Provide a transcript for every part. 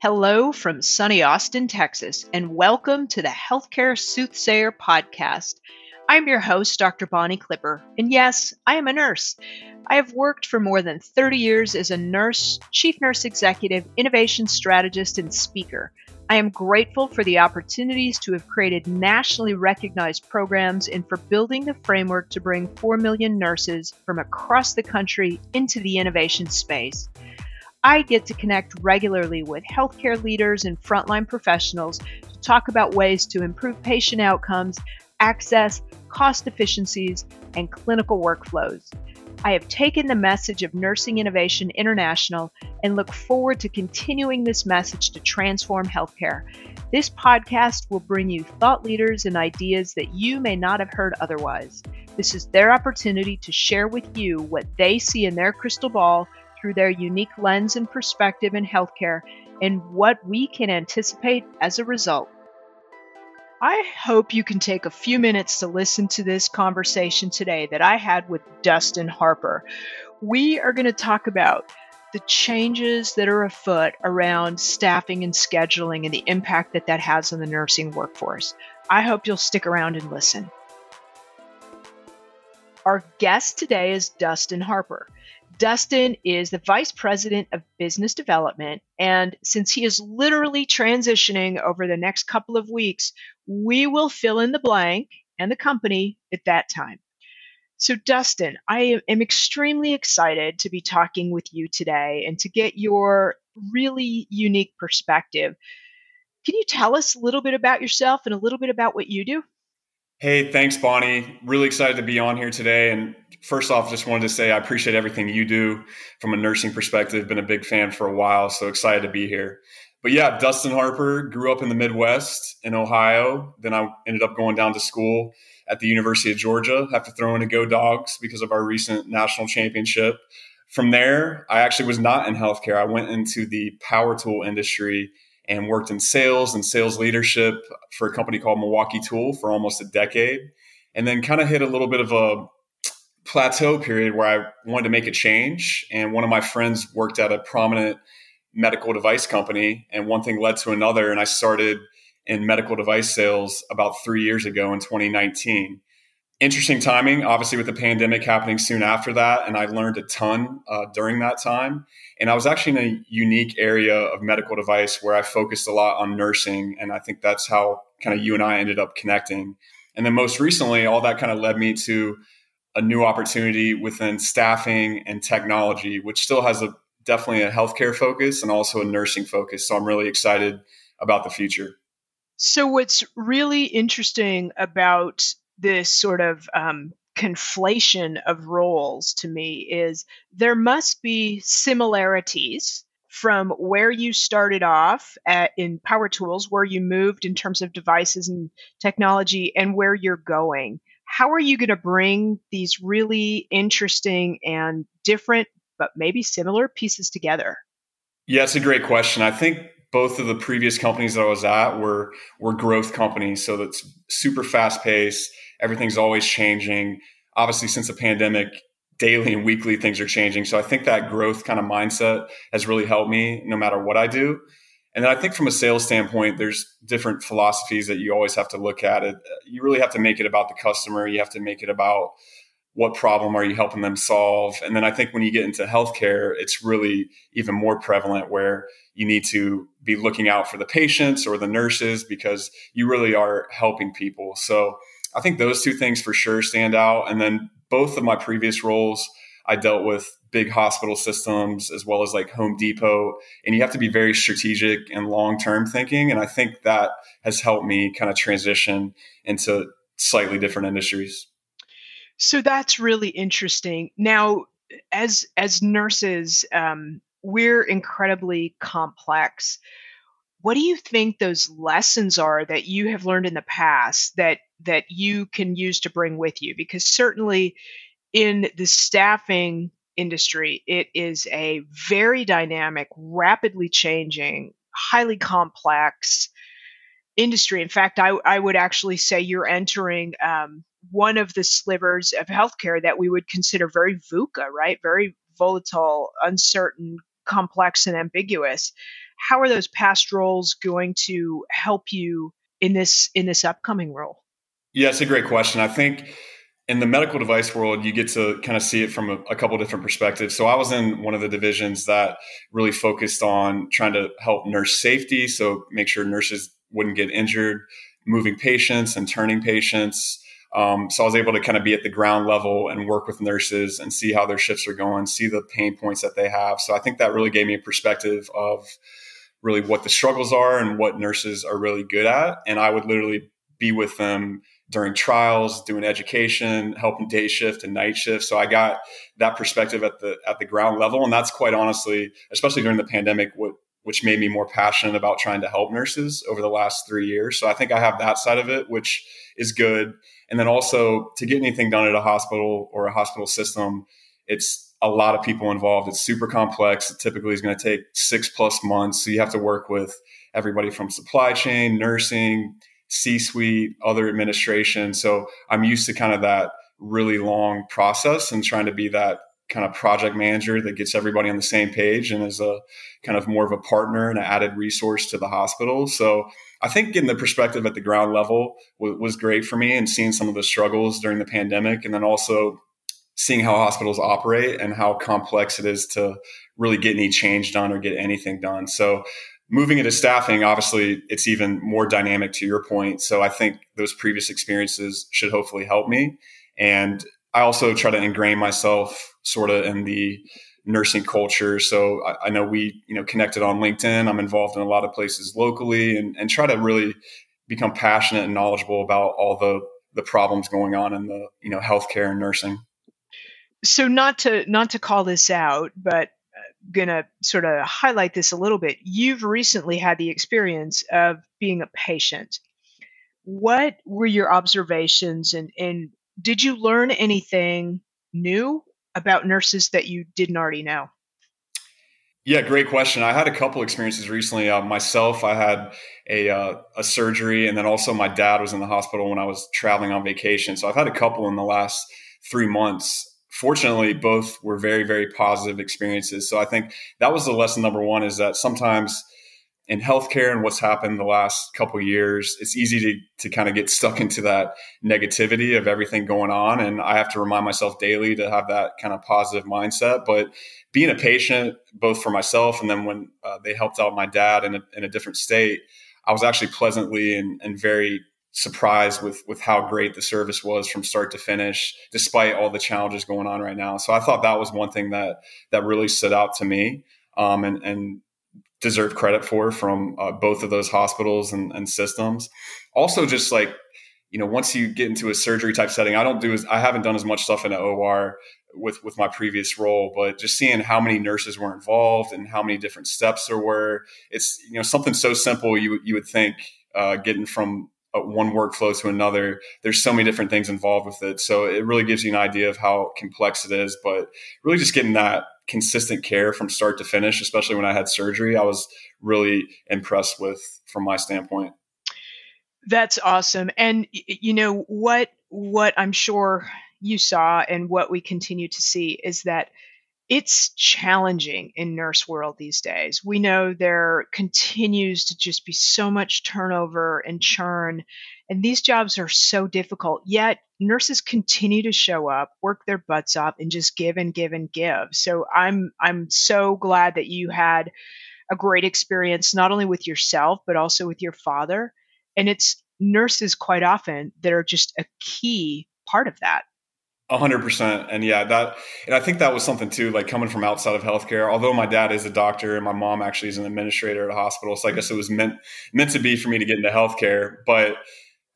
Hello from sunny Austin, Texas, and welcome to the Healthcare Soothsayer Podcast. I'm your host, Dr. Bonnie Clipper, and yes, I am a nurse. I have worked for more than 30 years as a nurse, chief nurse executive, innovation strategist, and speaker. I am grateful for the opportunities to have created nationally recognized programs and for building the framework to bring 4 million nurses from across the country into the innovation space. I get to connect regularly with healthcare leaders and frontline professionals to talk about ways to improve patient outcomes, access, cost efficiencies, and clinical workflows. I have taken the message of Nursing Innovation International and look forward to continuing this message to transform healthcare. This podcast will bring you thought leaders and ideas that you may not have heard otherwise. This is their opportunity to share with you what they see in their crystal ball through their unique lens and perspective in healthcare and what we can anticipate as a result. I hope you can take a few minutes to listen to this conversation today that I had with Dustin Harper. We are going to talk about the changes that are afoot around staffing and scheduling and the impact that that has on the nursing workforce. I hope you'll stick around and listen. Our guest today is Dustin Harper. Dustin is the Vice President of Business Development. And since he is literally transitioning over the next couple of weeks, we will fill in the blank and the company at that time. So, Dustin, I am extremely excited to be talking with you today and to get your really unique perspective. Can you tell us a little bit about yourself and a little bit about what you do? Hey, thanks, Bonnie. Really excited to be on here today. And first off, just wanted to say I appreciate everything you do from a nursing perspective. Been a big fan for a while, so excited to be here. But yeah, Dustin Harper grew up in the Midwest in Ohio. Then I ended up going down to school at the University of Georgia. Have to throw in a go dogs because of our recent national championship. From there, I actually was not in healthcare. I went into the power tool industry and worked in sales and sales leadership for a company called Milwaukee Tool for almost a decade. And then kind of hit a little bit of a plateau period where I wanted to make a change. And one of my friends worked at a prominent medical device company, and one thing led to another. And I started in medical device sales about three years ago in 2019 interesting timing, obviously, with the pandemic happening soon after that. And I learned a ton uh, during that time. And I was actually in a unique area of medical device where I focused a lot on nursing. And I think that's how kind of you and I ended up connecting. And then most recently, all that kind of led me to a new opportunity within staffing and technology, which still has a definitely a healthcare focus and also a nursing focus. So I'm really excited about the future. So, what's really interesting about this sort of um, conflation of roles to me is there must be similarities from where you started off at, in power tools where you moved in terms of devices and technology and where you're going how are you going to bring these really interesting and different but maybe similar pieces together yeah it's a great question i think both of the previous companies that I was at were were growth companies, so that's super fast paced. Everything's always changing. Obviously, since the pandemic, daily and weekly things are changing. So I think that growth kind of mindset has really helped me no matter what I do. And then I think from a sales standpoint, there's different philosophies that you always have to look at it. You really have to make it about the customer. You have to make it about what problem are you helping them solve? And then I think when you get into healthcare, it's really even more prevalent where you need to be looking out for the patients or the nurses because you really are helping people. So I think those two things for sure stand out. And then both of my previous roles, I dealt with big hospital systems as well as like Home Depot. And you have to be very strategic and long term thinking. And I think that has helped me kind of transition into slightly different industries. So that's really interesting. Now, as as nurses, um, we're incredibly complex. What do you think those lessons are that you have learned in the past that that you can use to bring with you? Because certainly in the staffing industry, it is a very dynamic, rapidly changing, highly complex industry. In fact, I, I would actually say you're entering um, one of the slivers of healthcare that we would consider very VUCA, right? Very volatile, uncertain, complex and ambiguous. How are those past roles going to help you in this in this upcoming role? Yeah, it's a great question. I think in the medical device world, you get to kind of see it from a, a couple different perspectives. So I was in one of the divisions that really focused on trying to help nurse safety, so make sure nurses wouldn't get injured, moving patients and turning patients. Um, so I was able to kind of be at the ground level and work with nurses and see how their shifts are going, see the pain points that they have. So I think that really gave me a perspective of really what the struggles are and what nurses are really good at. And I would literally be with them during trials, doing education, helping day shift and night shift. So I got that perspective at the at the ground level, and that's quite honestly, especially during the pandemic, what which made me more passionate about trying to help nurses over the last three years. So I think I have that side of it, which is good. And then also to get anything done at a hospital or a hospital system, it's a lot of people involved. It's super complex. It typically is going to take six plus months. So you have to work with everybody from supply chain, nursing, C suite, other administration. So I'm used to kind of that really long process and trying to be that kind of project manager that gets everybody on the same page and is a kind of more of a partner and an added resource to the hospital. So I think getting the perspective at the ground level w- was great for me and seeing some of the struggles during the pandemic and then also seeing how hospitals operate and how complex it is to really get any change done or get anything done. So moving into staffing, obviously, it's even more dynamic to your point. So I think those previous experiences should hopefully help me. And I also try to ingrain myself sort of in the nursing culture. So I, I, know we, you know, connected on LinkedIn. I'm involved in a lot of places locally and, and try to really become passionate and knowledgeable about all the the problems going on in the, you know, healthcare and nursing. So not to not to call this out, but going to sort of highlight this a little bit. You've recently had the experience of being a patient. What were your observations and, and did you learn anything new about nurses that you didn't already know? Yeah, great question. I had a couple experiences recently. Uh, myself, I had a uh, a surgery, and then also my dad was in the hospital when I was traveling on vacation. So I've had a couple in the last three months, fortunately both were very very positive experiences. So i think that was the lesson number one is that sometimes in healthcare and what's happened the last couple years it's easy to, to kind of get stuck into that negativity of everything going on. And i have to remind myself daily to have that kind of positive mindset. But being a patient both for myself and then when uh, they helped out my dad in a, in a different state i was actually pleasantly and, and very surprised with with how great the service was from start to finish despite all the challenges going on right now. So i thought that was one thing that that really stood out to me um, and and deserve credit for from uh, both of those hospitals and, and systems. Also just like you know once you get into a surgery type setting i don't do as i haven't done as much stuff in an or with with my previous role but just seeing how many nurses were involved and how many different steps there were it's you know something so simple you you would think uh, getting from one workflow to another. There's so many different things involved with it. So it really gives you an idea of how complex it is, but really just getting that consistent care from start to finish, especially when I had surgery, I was really impressed with from my standpoint. That's awesome. And you know what what I'm sure you saw and what we continue to see is that it's challenging in nurse world these days. We know there continues to just be so much turnover and churn, and these jobs are so difficult. Yet nurses continue to show up, work their butts off, and just give and give and give. So I'm I'm so glad that you had a great experience not only with yourself but also with your father. And it's nurses quite often that are just a key part of that hundred percent. And yeah, that, and I think that was something too, like coming from outside of healthcare, although my dad is a doctor and my mom actually is an administrator at a hospital. So I guess it was meant, meant to be for me to get into healthcare. But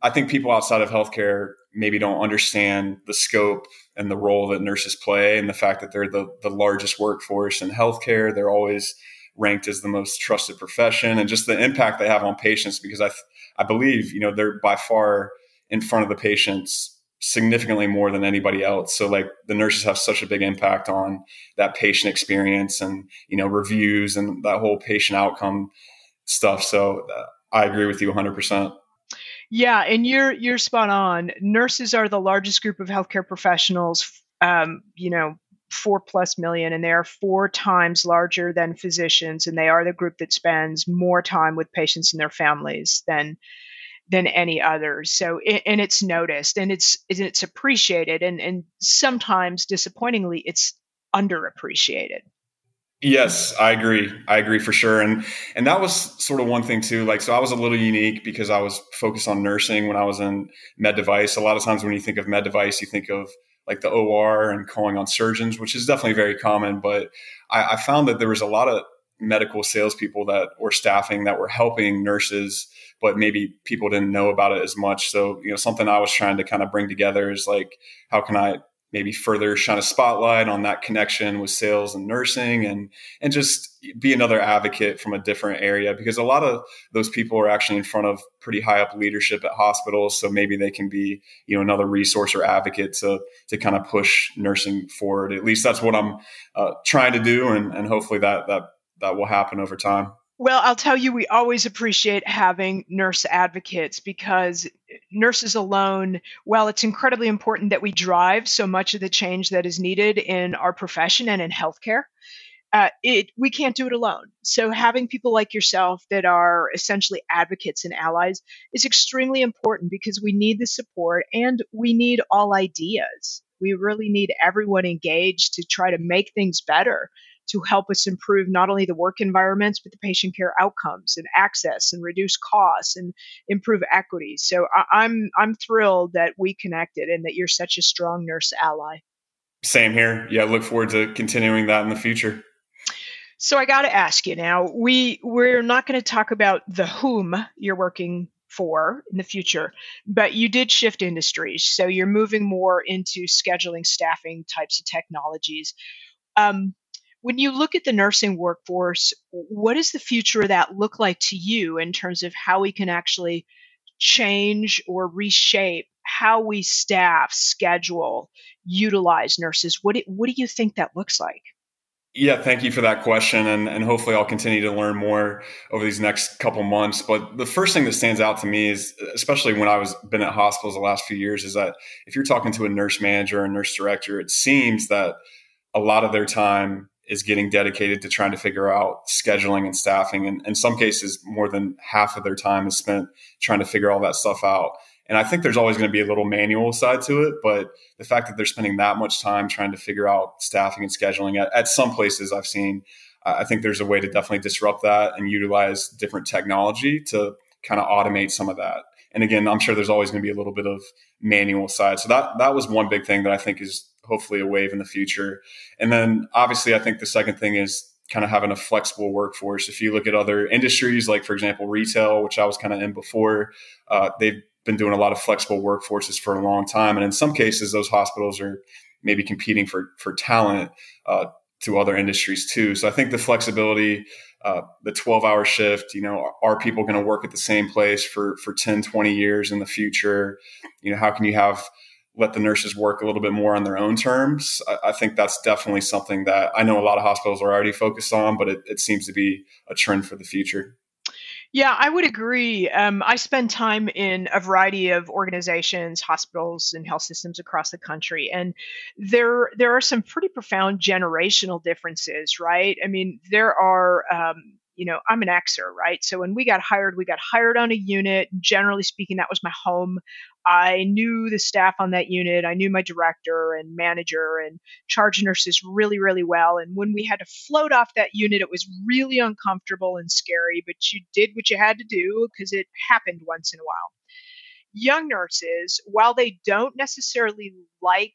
I think people outside of healthcare maybe don't understand the scope and the role that nurses play and the fact that they're the, the largest workforce in healthcare. They're always ranked as the most trusted profession and just the impact they have on patients because I, I believe, you know, they're by far in front of the patients significantly more than anybody else. So like the nurses have such a big impact on that patient experience and you know reviews and that whole patient outcome stuff. So uh, I agree with you 100%. Yeah, and you're you're spot on. Nurses are the largest group of healthcare professionals um, you know, four plus million, and they are four times larger than physicians, and they are the group that spends more time with patients and their families than than any others. So, and it's noticed and it's it's appreciated, and and sometimes disappointingly, it's underappreciated. Yes, I agree. I agree for sure. And and that was sort of one thing too. Like so I was a little unique because I was focused on nursing when I was in med device. A lot of times when you think of med device, you think of like the OR and calling on surgeons, which is definitely very common. But I, I found that there was a lot of medical salespeople that were staffing that were helping nurses, but maybe people didn't know about it as much. So, you know, something I was trying to kind of bring together is like, how can I maybe further shine a spotlight on that connection with sales and nursing and and just be another advocate from a different area because a lot of those people are actually in front of pretty high up leadership at hospitals so maybe they can be you know another resource or advocate to to kind of push nursing forward at least that's what i'm uh, trying to do and and hopefully that that that will happen over time well, I'll tell you, we always appreciate having nurse advocates because nurses alone, while it's incredibly important that we drive so much of the change that is needed in our profession and in healthcare, uh, it we can't do it alone. So having people like yourself that are essentially advocates and allies is extremely important because we need the support and we need all ideas. We really need everyone engaged to try to make things better to help us improve not only the work environments, but the patient care outcomes and access and reduce costs and improve equity. So I, I'm I'm thrilled that we connected and that you're such a strong nurse ally. Same here. Yeah, look forward to continuing that in the future. So I got to ask you now. We we're not going to talk about the whom you're working for in the future, but you did shift industries. So you're moving more into scheduling, staffing types of technologies. Um, when you look at the nursing workforce, what does the future of that look like to you in terms of how we can actually change or reshape how we staff, schedule, utilize nurses? What do, what do you think that looks like? Yeah, thank you for that question. And, and hopefully I'll continue to learn more over these next couple months. But the first thing that stands out to me is, especially when I was been at hospitals the last few years, is that if you're talking to a nurse manager or a nurse director, it seems that a lot of their time is getting dedicated to trying to figure out scheduling and staffing. And in some cases, more than half of their time is spent trying to figure all that stuff out. And I think there's always going to be a little manual side to it, but the fact that they're spending that much time trying to figure out staffing and scheduling at, at some places I've seen, I think there's a way to definitely disrupt that and utilize different technology to kind of automate some of that. And again, I'm sure there's always going to be a little bit of manual side. So that that was one big thing that I think is hopefully a wave in the future. And then obviously, I think the second thing is kind of having a flexible workforce. If you look at other industries, like for example, retail, which I was kind of in before, uh, they've been doing a lot of flexible workforces for a long time. And in some cases, those hospitals are maybe competing for, for talent uh, to other industries too. So I think the flexibility, uh, the 12 hour shift, you know, are people going to work at the same place for, for 10, 20 years in the future? You know, how can you have let the nurses work a little bit more on their own terms. I, I, think that's definitely something that I know a lot of hospitals are already focused on, but it, it seems to be a trend for the future. Yeah, I would agree. Um, I spend time in a variety of organizations, hospitals, and health systems across the country, and there there are some pretty profound generational differences. Right? I mean, there are um, you know, I'm an Xer, right? So when we got hired, we got hired on a unit. Generally speaking, that was my home. I knew the staff on that unit. I knew my director and manager and charge nurses really, really well. And when we had to float off that unit, it was really uncomfortable and scary, but you did what you had to do because it happened once in a while. Young nurses, while they don't necessarily like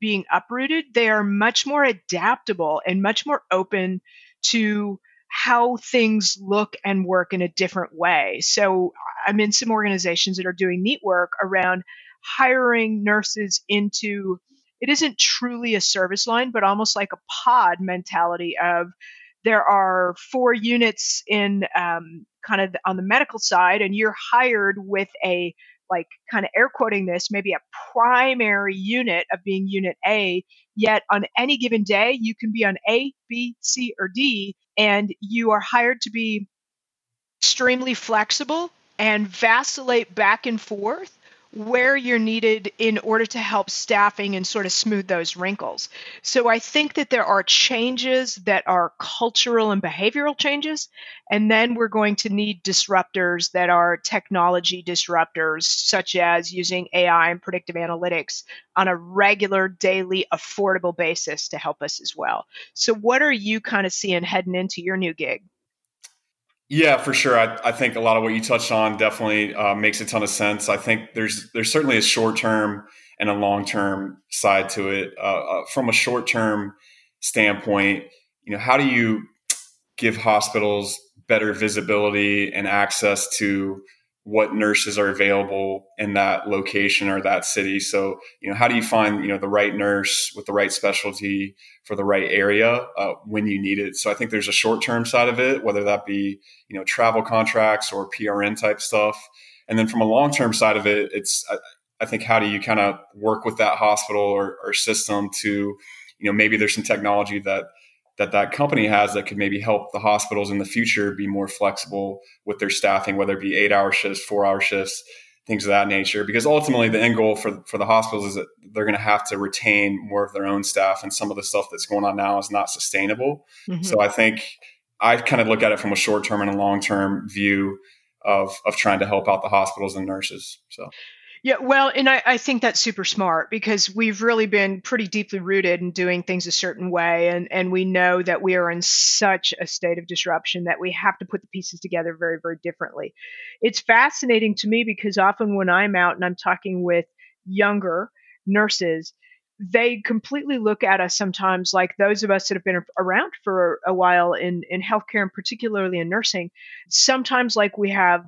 being uprooted, they are much more adaptable and much more open to how things look and work in a different way. So I'm in some organizations that are doing neat work around hiring nurses into it isn't truly a service line, but almost like a pod mentality of there are four units in um, kind of on the medical side, and you're hired with a like kind of air quoting this, maybe a primary unit of being unit A, yet on any given day, you can be on A, B, C, or D, and you are hired to be extremely flexible and vacillate back and forth where you're needed in order to help staffing and sort of smooth those wrinkles. So I think that there are changes that are cultural and behavioral changes. And then we're going to need disruptors that are technology disruptors, such as using AI and predictive analytics on a regular, daily, affordable basis to help us as well. So, what are you kind of seeing heading into your new gig? Yeah, for sure. I, I, think a lot of what you touched on definitely uh, makes a ton of sense. I think there's there's certainly a short term and a long term side to it. Uh, uh, from a short term standpoint, you know, how do you give hospitals better visibility and access to what nurses are available in that location or that city. So, you know, how do you find, you know, the right nurse with the right specialty for the right area uh, when you need it? So I think there's a short term side of it, whether that be, you know, travel contracts or PRN type stuff. And then from a long term side of it, it's, I, I think, how do you kind of work with that hospital or, or system to, you know, maybe there's some technology that that that company has that could maybe help the hospitals in the future be more flexible with their staffing, whether it be eight hour shifts, four hour shifts, things of that nature. Because ultimately, the end goal for for the hospitals is that they're going to have to retain more of their own staff, and some of the stuff that's going on now is not sustainable. Mm-hmm. So I think I kind of look at it from a short term and a long term view of of trying to help out the hospitals and nurses. So yeah, well, and I, I, think that's super smart because we've really been pretty deeply rooted in doing things a certain way. And, and we know that we are in such a state of disruption that we have to put the pieces together very, very differently. It's fascinating to me because often when I'm out and I'm talking with younger nurses, they completely look at us sometimes like those of us that have been around for a while in, in healthcare and particularly in nursing, sometimes like we have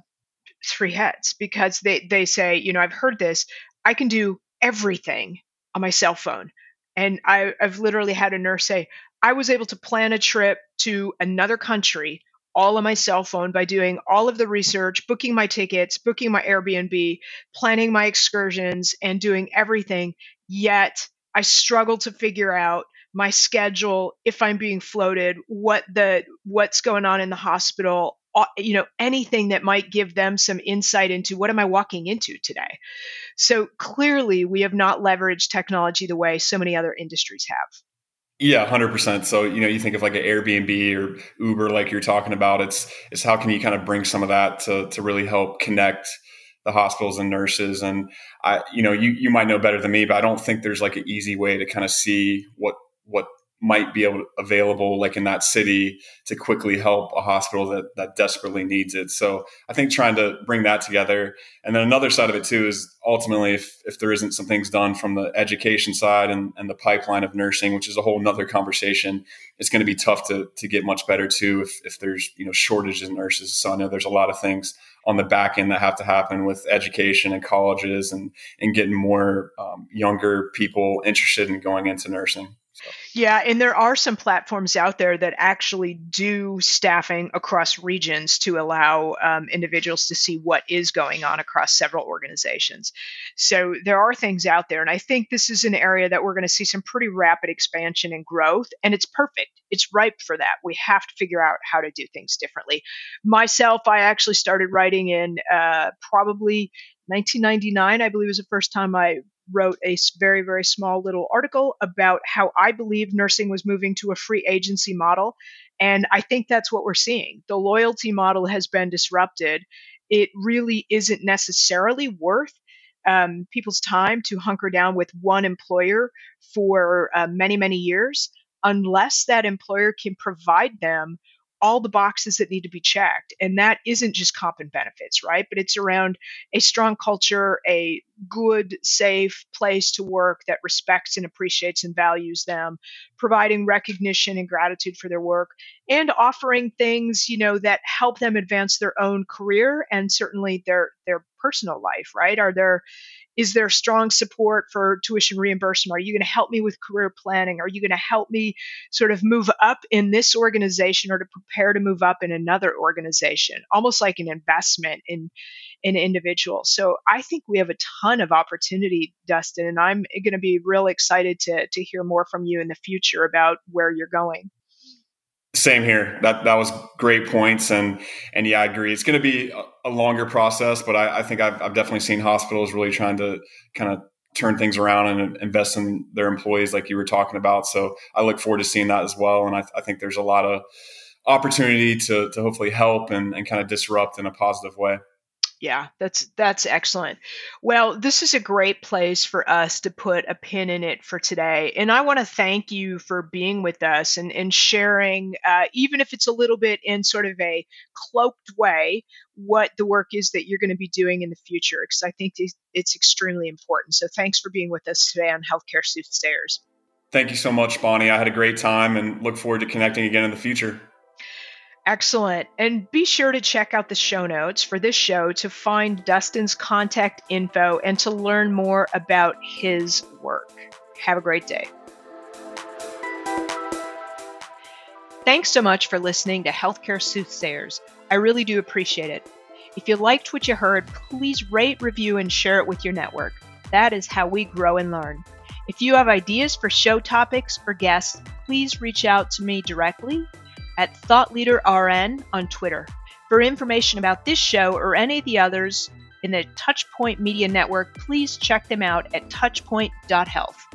three heads because they, they say, you know, I've heard this, I can do everything on my cell phone. And I, I've literally had a nurse say, I was able to plan a trip to another country all on my cell phone by doing all of the research, booking my tickets, booking my Airbnb, planning my excursions, and doing everything. Yet I struggle to figure out my schedule, if I'm being floated, what the what's going on in the hospital, you know anything that might give them some insight into what am i walking into today? So clearly we have not leveraged technology the way so many other industries have. Yeah 100% so you know you think of like an airbnb or uber like you're talking about it's it's how can you kind of bring some of that to to really help connect the hospitals and nurses? And i you know you you might know better than me but i don't think there's like an easy way to kind of see what what might be able available like in that city to quickly help a hospital that that desperately needs it. So I think trying to bring that together. And then another side of it too is ultimately if if there isn't some things done from the education side and, and the pipeline of nursing, which is a whole nother conversation, it's going to be tough to to get much better too if if there's, you know, shortages in nurses. So I know there's a lot of things on the back end that have to happen with education and colleges and and getting more um, younger people interested in going into nursing. Yeah, and there are some platforms out there that actually do staffing across regions to allow um, individuals to see what is going on across several organizations. So there are things out there, and I think this is an area that we're going to see some pretty rapid expansion and growth, and it's perfect. It's ripe for that. We have to figure out how to do things differently. Myself, I actually started writing in uh, probably 1999, I believe was the first time I wrote a very, very small little article about how I believe nursing was moving to a free agency model. And I think that's what we're seeing. The loyalty model has been disrupted. It really isn't necessarily worth um, people's time to hunker down with one employer for uh, many, many years unless that employer can provide them all the boxes that need to be checked. And that isn't just comp and benefits, right? But it's around a strong culture, a good, safe place to work that respects and appreciates and values them, providing recognition and gratitude for their work, and offering things, you know, that help them advance their own career and certainly their their personal life, right? Are there is there strong support for tuition reimbursement? Are you going to help me with career planning? Are you going to help me sort of move up in this organization or to prepare to move up in another organization? Almost like an investment in an individual. So I think we have a ton of opportunity, Dustin, and I'm going to be real excited to to hear more from you in the future about where you're going. Same here. That that was great points, and and yeah, I agree. It's going to be a, longer process, but I, I think I've, I've definitely seen hospitals really trying to kind of turn things around and invest in their employees, like you were talking about. So I look forward to seeing that as well, and I, I think there's a lot of opportunity to to hopefully help and, and kind of disrupt in a positive way. Yeah, that's that's excellent. Well, this is a great place for us to put a pin in it for today. And I want to thank you for being with us and, and sharing, uh, even if it's a little bit in sort of a cloaked way, what the work is that you're going to be doing in the future, because I think it's extremely important. So thanks for being with us today on Healthcare Soothsayers. Thank you so much, Bonnie. I had a great time and look forward to connecting again in the future. Excellent. And be sure to check out the show notes for this show to find Dustin's contact info and to learn more about his work. Have a great day. Thanks so much for listening to Healthcare Soothsayers. I really do appreciate it. If you liked what you heard, please rate, review, and share it with your network. That is how we grow and learn. If you have ideas for show topics or guests, please reach out to me directly at ThoughtLeaderRN on Twitter. For information about this show or any of the others in the Touchpoint Media Network, please check them out at touchpoint.health.